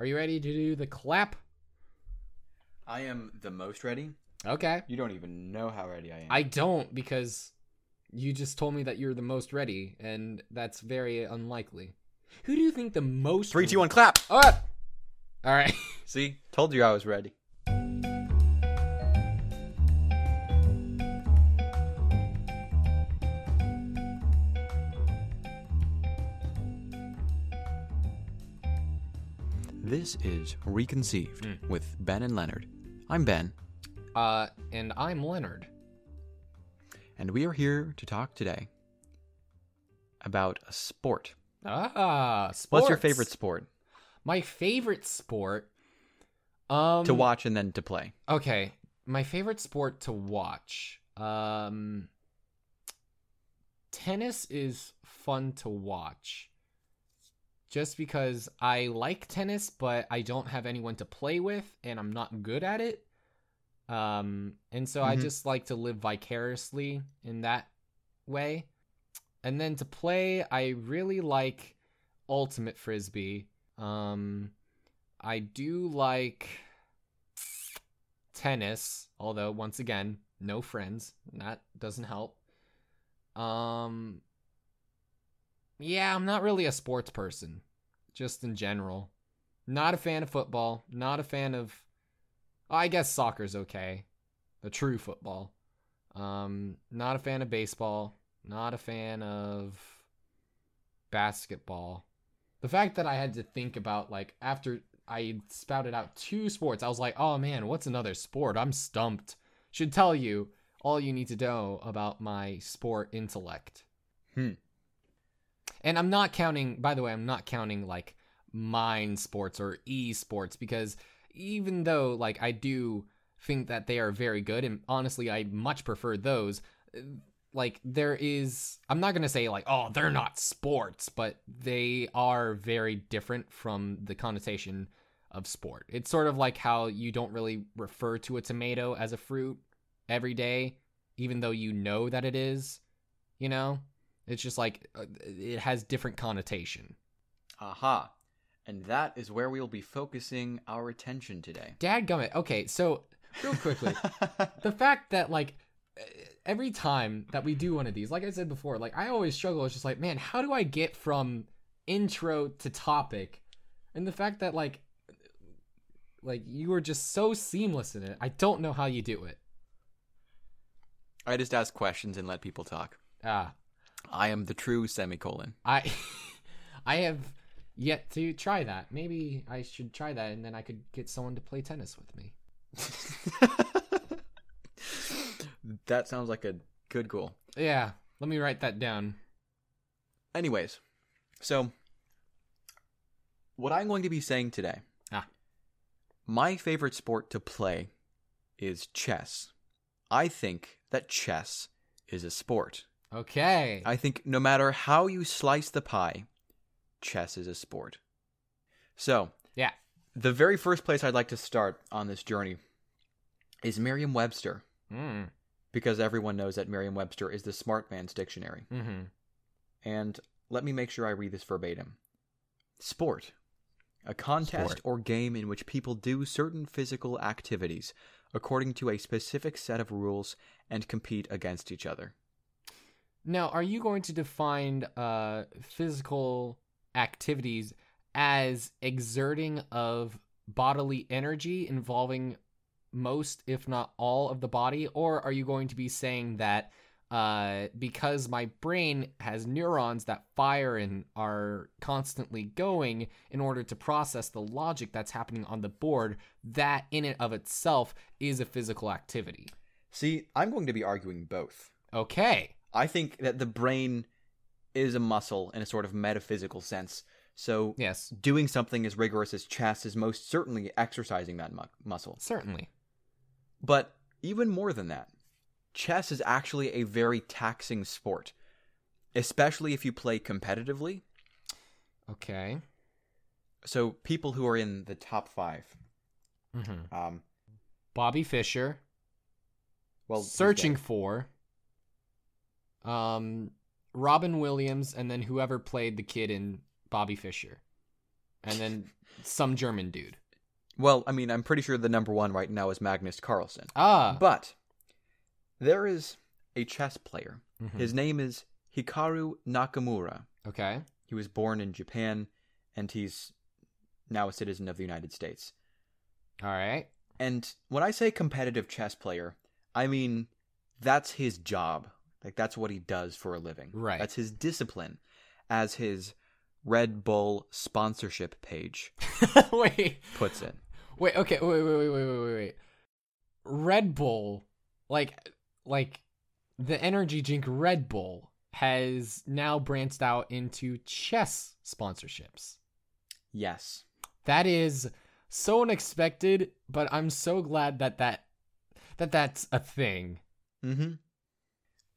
Are you ready to do the clap? I am the most ready. Okay. You don't even know how ready I am. I don't because you just told me that you're the most ready, and that's very unlikely. Who do you think the most? Three, two, one, clap. Oh, all right. See, told you I was ready. This is Reconceived with Ben and Leonard. I'm Ben, Uh, and I'm Leonard. and we are here to talk today about a sport. Ah, sports. What's your favorite sport? My favorite sport. Um, to watch and then to play. Okay, my favorite sport to watch. Um, tennis is fun to watch. Just because I like tennis, but I don't have anyone to play with, and I'm not good at it. Um, and so I Mhm. just like to live vicariously in that way. And then to play, I really like ultimate frisbee. Um, I do like tennis, although once again, no friends. That doesn't help. Um Yeah, I'm not really a sports person, just in general. Not a fan of football, not a fan of I guess soccer's okay. The true football. Um not a fan of baseball, not a fan of basketball. The fact that I had to think about like after I spouted out two sports, I was like, "Oh man, what's another sport?" I'm stumped. Should tell you all you need to know about my sport intellect. Hmm. And I'm not counting, by the way, I'm not counting like mind sports or e sports because even though like I do think that they are very good and honestly I much prefer those uh, like there is I'm not going to say like oh they're not sports but they are very different from the connotation of sport. It's sort of like how you don't really refer to a tomato as a fruit every day even though you know that it is, you know? It's just like uh, it has different connotation. Aha. And that is where we will be focusing our attention today. Dadgummit. Okay, so real quickly, the fact that like every time that we do one of these, like I said before, like I always struggle. It's just like, man, how do I get from intro to topic? And the fact that like, like you were just so seamless in it. I don't know how you do it. I just ask questions and let people talk. Ah, I am the true semicolon. I, I have yet to try that. Maybe I should try that, and then I could get someone to play tennis with me. that sounds like a good goal. Yeah, let me write that down. Anyways, so what I'm going to be saying today. Ah. My favorite sport to play is chess. I think that chess is a sport. Okay. I think no matter how you slice the pie, chess is a sport. So, Yeah. the very first place I'd like to start on this journey is Merriam Webster, Mm. because everyone knows that Merriam Webster is the smart man's dictionary. Mm-hmm. And let me make sure I read this verbatim. Sport. A contest Sport. or game in which people do certain physical activities according to a specific set of rules and compete against each other. Now, are you going to define uh, physical activities as exerting of bodily energy involving most, if not all, of the body? Or are you going to be saying that uh, because my brain has neurons that fire and are constantly going in order to process the logic that's happening on the board, that in and of itself is a physical activity? See, I'm going to be arguing both. Okay. I think that the brain is a muscle in a sort of metaphysical sense. So, Yes, doing something as rigorous as chess is most certainly exercising that mu- muscle. certainly. But even more than that, chess is actually a very taxing sport, especially if you play competitively. Okay. So, people who are in the top five, Mm-hmm. um, Bobby Fischer. well, searching for um Robin Williams and then whoever played the kid in Bobby Fischer. And then some German dude. Well, I mean, I'm pretty sure the number one right now is Magnus Carlsen. Ah, But there is a chess player. Mhm. His name is Hikaru Nakamura. okay. He was born in Japan, and he's now a citizen of the United States. All right. And when I say competitive chess player, I mean that's his job. Like that's what he does for a living. Right. That's his discipline, as his Red Bull sponsorship page wait, puts it. wait. Okay. Wait, wait, wait, wait, wait, wait, wait. Red Bull, like, like the energy drink Red Bull has now branched out into chess sponsorships. Yes. That is so unexpected, but I'm so glad that that that that's a thing. Mm-hmm.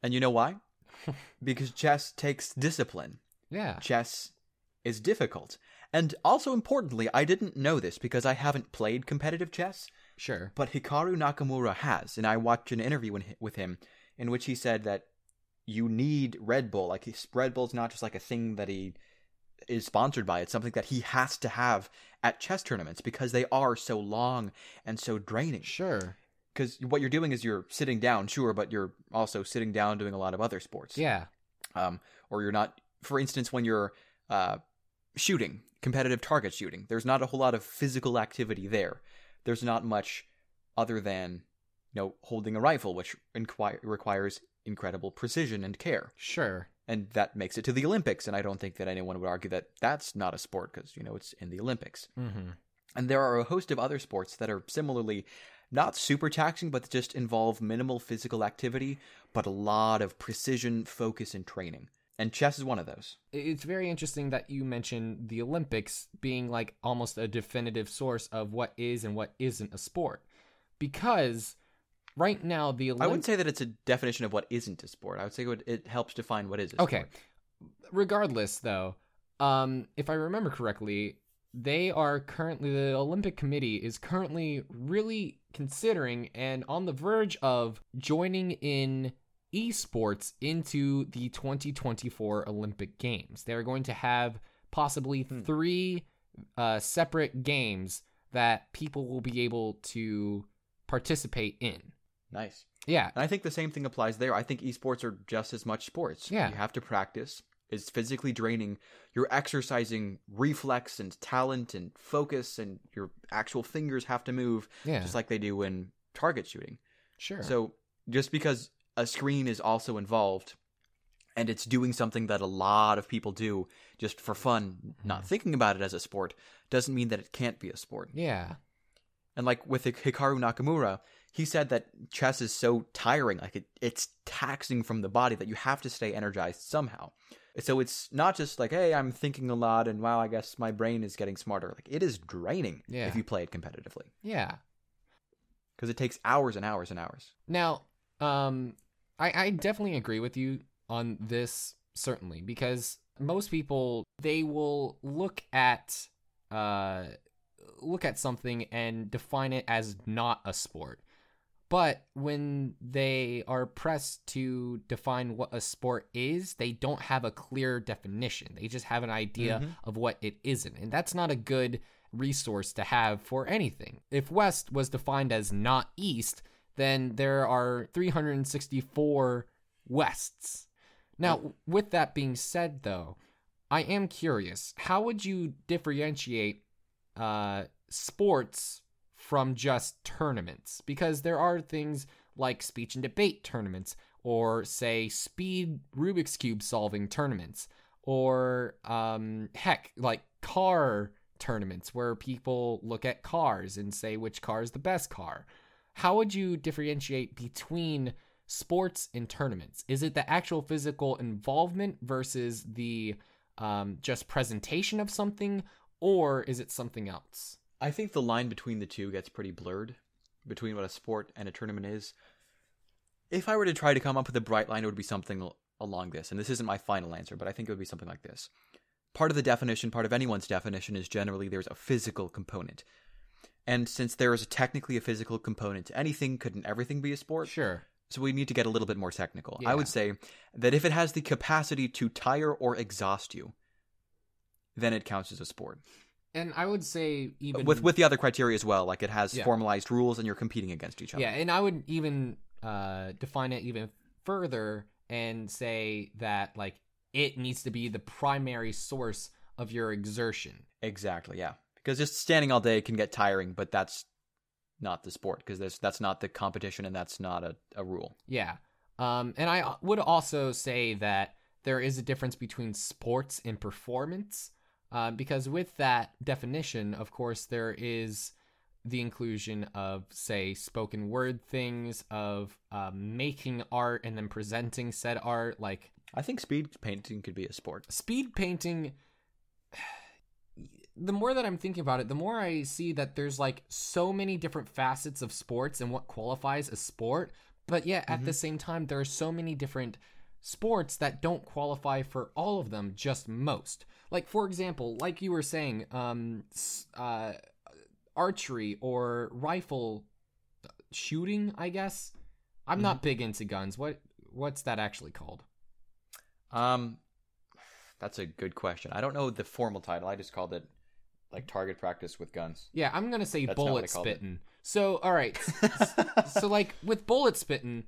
And you know why? because chess takes discipline. Yeah. Chess is difficult. And also importantly, I didn't know this because I haven't played competitive chess, Sure. but Hikaru Nakamura has. And I watched an interview in- with him in which he said that you need Red Bull. Like his- Red Bull's not just like a thing that he is sponsored by. It's something that he has to have at chess tournaments because they are so long and so draining. Sure. Because what you're doing is you're sitting down, sure, but you're also sitting down doing a lot of other sports Yeah. um, or you're not for instance when you're uh, shooting competitive target shooting there's not a whole lot of physical activity there there's not much other than you know holding a rifle which inqui- requires incredible precision and care Sure. and that makes it to the olympics and i don't think that anyone would argue that that's not a sport because you know it's in the olympics Mm-hmm. and there are a host of other sports that are similarly not super taxing, but just involve minimal physical activity, but a lot of precision, focus, and training. And chess is one of those. It's very interesting that you mentioned the Olympics being like almost a definitive source of what is and what isn't a sport. Because right now the I wouldn't say that it's a definition of what isn't a sport. I would say it, helps define what is a sport. Okay. sport. regardless though um if i remember correctly they are currently the olympic committee is currently really considering and on the verge of joining in esports into the 2024 olympic games they're going to have possibly Hmm. three uh, separate games that people will be able to participate in Nice. yeah And I think the same thing applies there. I think esports are just as much sports. Yeah. You have to practice. It's physically draining. You're exercising reflex and talent and focus, and your actual fingers have to move yeah just like they do in target shooting. sure So just because a screen is also involved and it's doing something that a lot of people do just for fun, mm-hmm. not thinking about it as a sport, doesn't mean that it can't be a sport. yeah And like with Hikaru Nakamura, he said that chess is so tiring, like it, it's taxing from the body that you have to stay energized somehow. So it's not just like, hey, I'm thinking a lot and wow, I guess my brain is getting smarter. Like it is draining Yeah. if you play it competitively yeah because it takes hours and hours and hours. Now, um, I, I definitely agree with you on this, certainly, because most people they will look at uh look at something and define it as not a sport. But when they are pressed to define what a sport is, they don't have a clear definition. They just have an idea Mhm. of what it isn't. And that's not a good resource to have for anything. If West was defined as not East, then there are 364 Wests. Now, with that being said, though, I am curious how would you differentiate uh, sports from just tournaments? Because there are things like speech and debate tournaments, or say speed Rubik's Cube solving tournaments, or um, heck, like car tournaments where people look at cars and say which car is the best car. How would you differentiate between sports and tournaments? Is it the actual physical involvement versus the um, just presentation of something, or is it something else? I think the line between the two gets pretty blurred between what a sport and a tournament is. If I were to try to come up with a bright line, it would be something along this. And this isn't my final answer, but I think it would be something like this. Part of the definition, part of anyone's definition, is generally there's a physical component. And since there is technically a physical component to anything, couldn't everything be a sport? Sure. So we need to get a little bit more technical. I would say that if it has the capacity to tire or exhaust you, then it counts as a sport. And I would say even with with the other criteria as well. Like it has Yeah. formalized rules, and you're competing against each other. Yeah, and I would even uh, define it even further and say that like it needs to be the primary source of your exertion. Exactly. Yeah. Because just standing all day can get tiring, but that's not the sport because that's that's not the competition and that's not a, a rule. Yeah. Um, and I would also say that there is a difference between sports and performance, uh, because with that definition, of course, there is the inclusion of, say, spoken word things, of uh, making art and then presenting said art, like I think speed painting could be a sport. speed painting the more that i'm thinking about it the more i see that there's like so many different facets of sports and what qualifies a sport but yet at the same time there are so many different sports that don't qualify for all of them just most like for example like you were saying um uh archery or rifle shooting i guess i'm not big into guns what what's that actually called Um, that's a good question. I don't know the formal title. I just called it like target practice with guns. Yeah, I'm gonna say That's bullet I called it. spitting. So, all right. so, like with bullet spitting,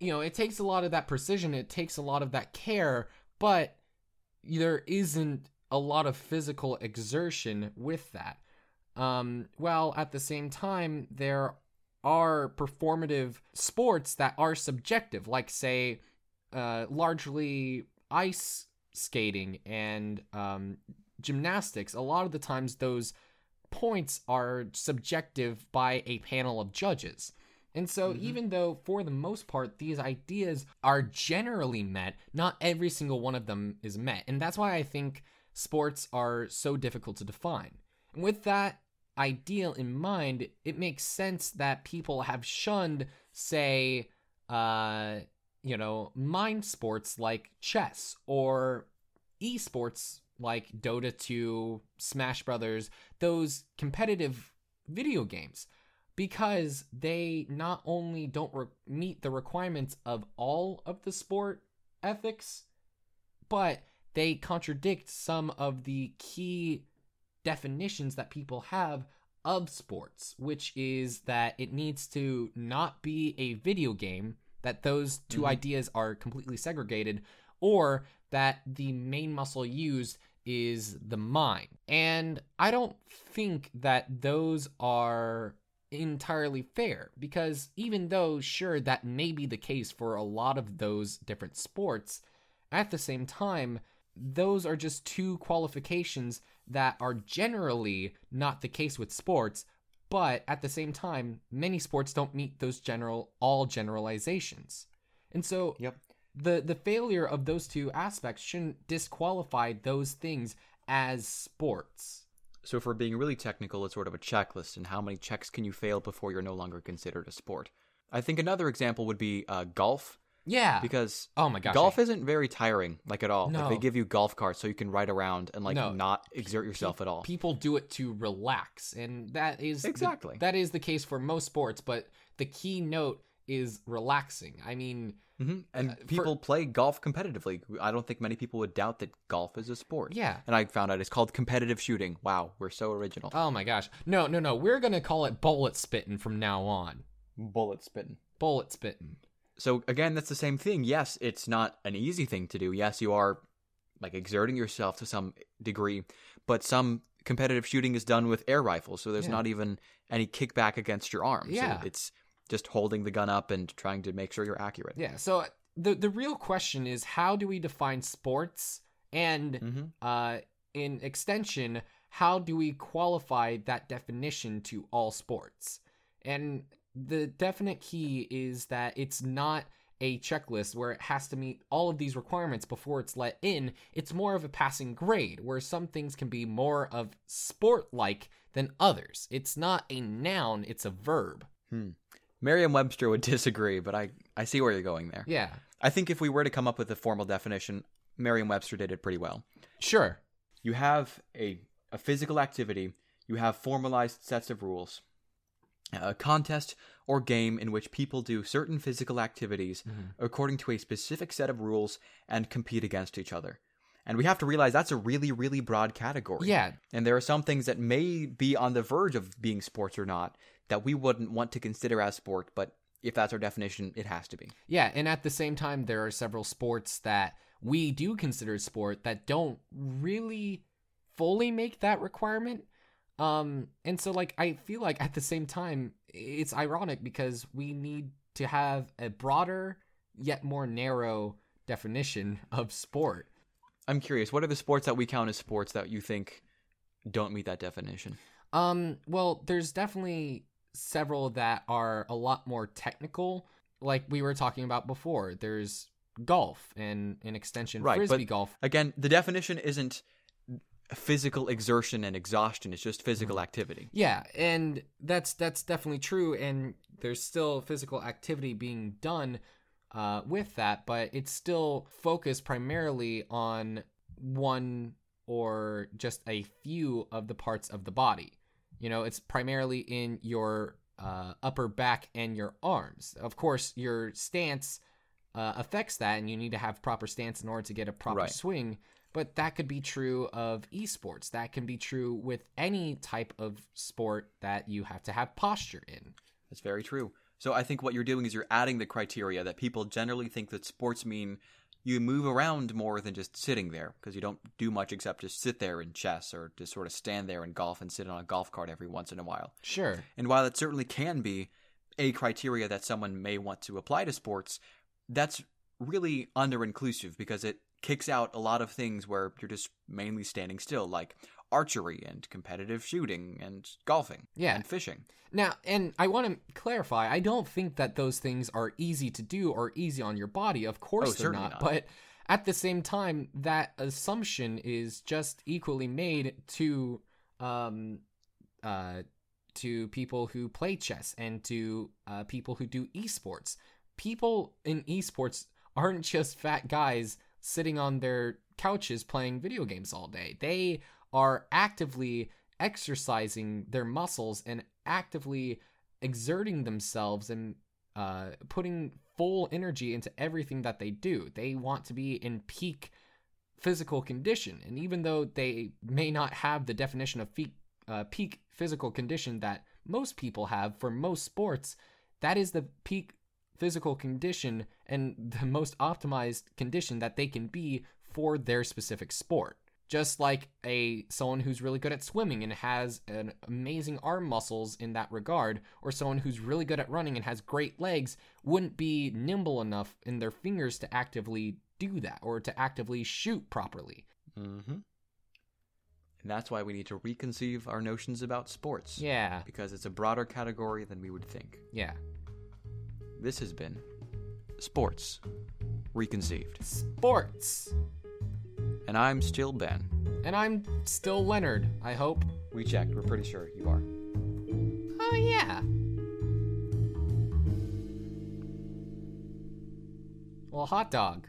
you know, it takes a lot of that precision. It takes a lot of that care, but there isn't a lot of physical exertion with that. Um, while at the same time, there are performative sports that are subjective, like say, uh, largely ice skating and um, gymnastics. A lot of the times, those points are subjective by a panel of judges. And so, even though for the most part these ideas are generally met, not every single one of them is met. And that's why I think sports are so difficult to define. And with that ideal in mind, it makes sense that people have shunned, say, uh, you know, mind sports like chess or esports like Dota 2, Smash Brothers, those competitive video games because they not only don't re- meet the requirements of all of the sport ethics, but they contradict some of the key definitions that people have of sports, which is that it needs to not be a video game, that those 2 mm-hmm. ideas are completely segregated, or that the main muscle used is the mind. And I don't think that those are entirely fair because even though, sure, that may be the case for a lot of those different sports, at the same time, those are just two qualifications that are generally not the case with sports, but at the same time, many sports don't meet those general all generalizations. And so Yep. the the failure of those two aspects shouldn't disqualify those things as sports. So if we're being really technical, it's sort of a checklist, and how many checks can you fail before you're no longer considered a sport? I think another example would be uh, golf, Yeah. because oh my gosh. golf I- isn't very tiring, like at all. Like No. they give you golf carts so you can ride around and like No. not exert yourself at all. people do it to relax and that is the- Exactly. that is the case for most sports, but the key note is relaxing. I mean, hmm And Uh, for- people play golf competitively. I don't think many people would doubt that golf is a sport. yeah. And I found out it's called competitive shooting. Wow, we're so original. Oh my gosh. No, no, no. We're going to call it bullet spitting from now on. Bullet spitting. Bullet spitting. So again, that's the same thing. Yes, it's not an easy thing to do. Yes, you are like exerting yourself to some degree, but some competitive shooting is done with air rifles, so there's Yeah. not even any kickback against your arms. Yeah. So it's just holding the gun up and trying to make sure you're accurate. Yeah. So the the real question is how do we define sports and hmm uh in extension how do we qualify that definition to all sports? And the definite key is that it's not a checklist where it has to meet all of these requirements before it's let in. It's more of a passing grade where some things can be more of sport like than others. It's not a noun, it's a verb. Merriam-Webster would disagree, but I I see where you're going there. Yeah. I think if we were to come up with a formal definition, Merriam-Webster did it pretty well. Sure. You have a a physical activity. You have formalized sets of rules. A contest or game in which people do certain physical activities mm-hmm. according to a specific set of rules and compete against each other. And we have to realize that's a really, really broad category. Yeah, And there are some things that may be on the verge of being sports or not that we wouldn't want to consider as sport, but if that's our definition, it has to be. Yeah, and at the same time, there are several sports that we do consider sport that don't really fully make that requirement. Um, and so like I feel like at the same time, it's ironic because we need to have a broader yet more narrow definition of sport. I'm curious, what are the sports that we count as sports that you think don't meet that definition? Um, well, there's definitely several that are a lot more technical, like we were talking about before. There's golf and an extension Right, frisbee golf. Again, the definition isn't physical exertion and exhaustion, it's just physical Mm-hmm. activity. Yeah, and that's that's definitely true. And there's still physical activity being done uh, with that, but it's still focused primarily on one or just a few of the parts of the body. You know, it's primarily in your uh, upper back and your arms. Of course, your stance uh, affects that, and you need to have proper stance in order to get a proper Right. swing. But that could be true of esports. That can be true with any type of sport that you have to have posture in. That's very true. So I think what you're doing is you're adding the criteria that people generally think that sports mean you move around more than just sitting there because you don't do much except just sit there in chess or just sort of stand there in golf and sit on a golf cart every once in a while. Sure. And while it certainly can be a criteria that someone may want to apply to sports, that's really under inclusive because it kicks out a lot of things where you're just mainly standing still, like archery and competitive shooting and golfing Yeah. and fishing. Now, and I want to clarify, I don't think that those things are easy to do or easy on your body. Of course Oh, they're not, not. But at the same time, that assumption is just equally made to um uh to people who play chess and to uh, people who do esports. People in esports aren't just fat guys sitting on their couches playing video games all day. They are actively exercising their muscles and actively exerting themselves and uh, putting full energy into everything that they do. They want to be in peak physical condition. And even though they may not have the definition of uh, peak physical condition that most people have for most sports, that is the peak physical condition and the most optimized condition that they can be for their specific sport. Just like a someone who's really good at swimming and has an amazing arm muscles in that regard, or someone who's really good at running and has great legs wouldn't be nimble enough in their fingers to actively do that or to actively shoot properly. Mm-hmm. And that's why we need to reconceive our notions about sports. Yeah, Because it's a broader category than we would think. yeah. This has been Sports Reconceived. Sports. And I'm still Ben. And I'm still Leonard, I hope. We checked. We're pretty sure you are. Oh, yeah. Well, hot dog.